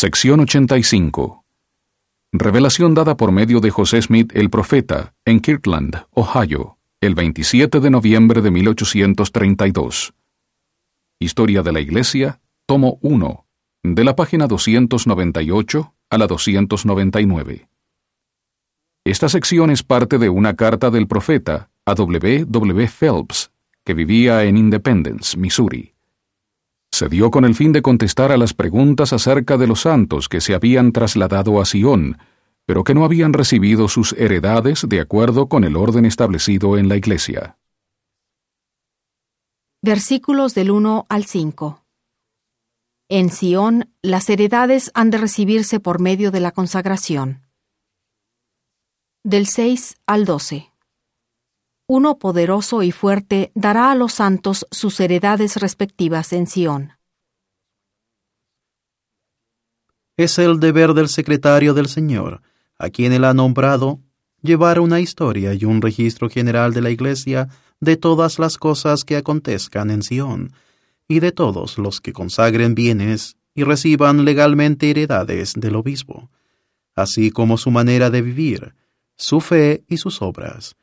Sección 85. Revelación dada por medio de José Smith el profeta en Kirkland, Ohio, el 27 de noviembre de 1832. Historia de la Iglesia, tomo 1, de la página 298 a la 299. Esta sección es parte de una carta del profeta a W. W. Phelps, que vivía en Independence, Missouri. Se dio con el fin de contestar a las preguntas acerca de los santos que se habían trasladado a Sion, pero que no habían recibido sus heredades de acuerdo con el orden establecido en la Iglesia. Versículos del 1 al 5. En Sion, las heredades han de recibirse por medio de la consagración. Del 6 al 12. Uno poderoso y fuerte dará a los santos sus heredades respectivas en Sión. Es el deber del secretario del Señor, a quien él ha nombrado, llevar una historia y un registro general de la Iglesia de todas las cosas que acontezcan en Sión, y de todos los que consagren bienes y reciban legalmente heredades del obispo, así como su manera de vivir, su fe y sus obras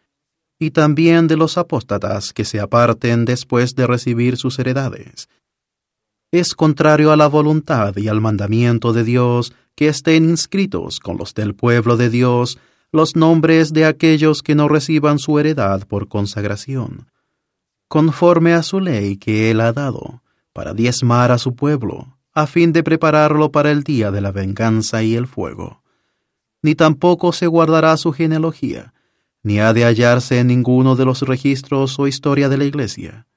y también de los apóstatas que se aparten después de recibir sus heredades. Es contrario a la voluntad y al mandamiento de Dios que estén inscritos con los del pueblo de Dios los nombres de aquellos que no reciban su heredad por consagración, conforme a su ley que Él ha dado, para diezmar a su pueblo, a fin de prepararlo para el día de la venganza y el fuego. Ni tampoco se guardará su genealogía, ni ha de hallarse en ninguno de los registros o historia de la Iglesia,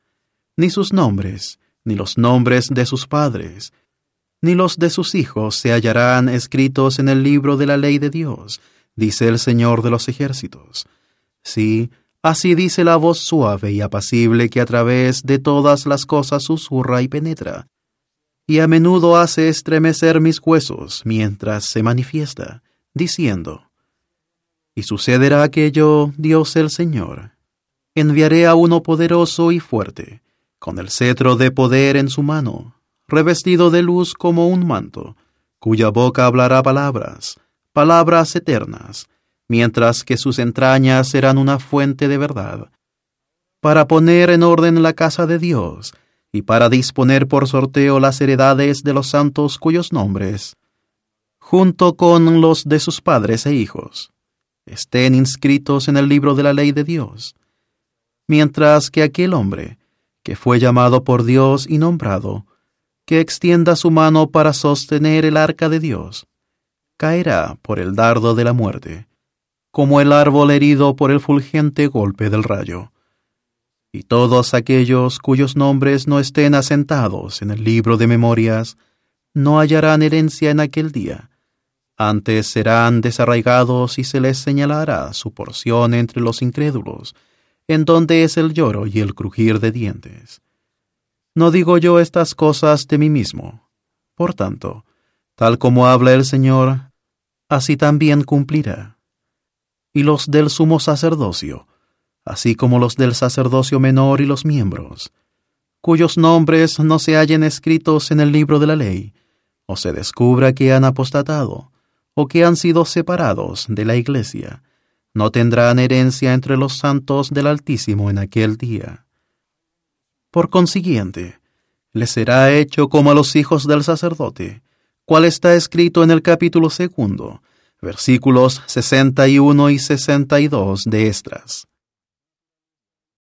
ni sus nombres, ni los nombres de sus padres, ni los de sus hijos se hallarán escritos en el libro de la ley de Dios, dice el Señor de los ejércitos. Sí, así dice la voz suave y apacible que a través de todas las cosas susurra y penetra, y a menudo hace estremecer mis huesos mientras se manifiesta, diciendo, y sucederá que yo, Dios el Señor, enviaré a uno poderoso y fuerte, con el cetro de poder en su mano, revestido de luz como un manto, cuya boca hablará palabras, palabras eternas, mientras que sus entrañas serán una fuente de verdad, para poner en orden la casa de Dios, y para disponer por sorteo las heredades de los santos cuyos nombres, junto con los de sus padres e hijos, estén inscritos en el libro de la ley de Dios, mientras que aquel hombre, que fue llamado por Dios y nombrado, que extienda su mano para sostener el arca de Dios, caerá por el dardo de la muerte, como el árbol herido por el fulgente golpe del rayo. Y todos aquellos cuyos nombres no estén asentados en el libro de memorias, no hallarán herencia en aquel día, antes serán desarraigados y se les señalará su porción entre los incrédulos, en donde es el lloro y el crujir de dientes. No digo yo estas cosas de mí mismo. Por tanto, tal como habla el Señor, así también cumplirá. Y los del sumo sacerdocio, así como los del sacerdocio menor y los miembros, cuyos nombres no se hallen escritos en el libro de la ley, o se descubra que han apostatado, o que han sido separados de la Iglesia, no tendrán herencia entre los santos del Altísimo en aquel día. Por consiguiente, les será hecho como a los hijos del sacerdote, cual está escrito en el capítulo segundo, versículos 61 y 62 de Estras.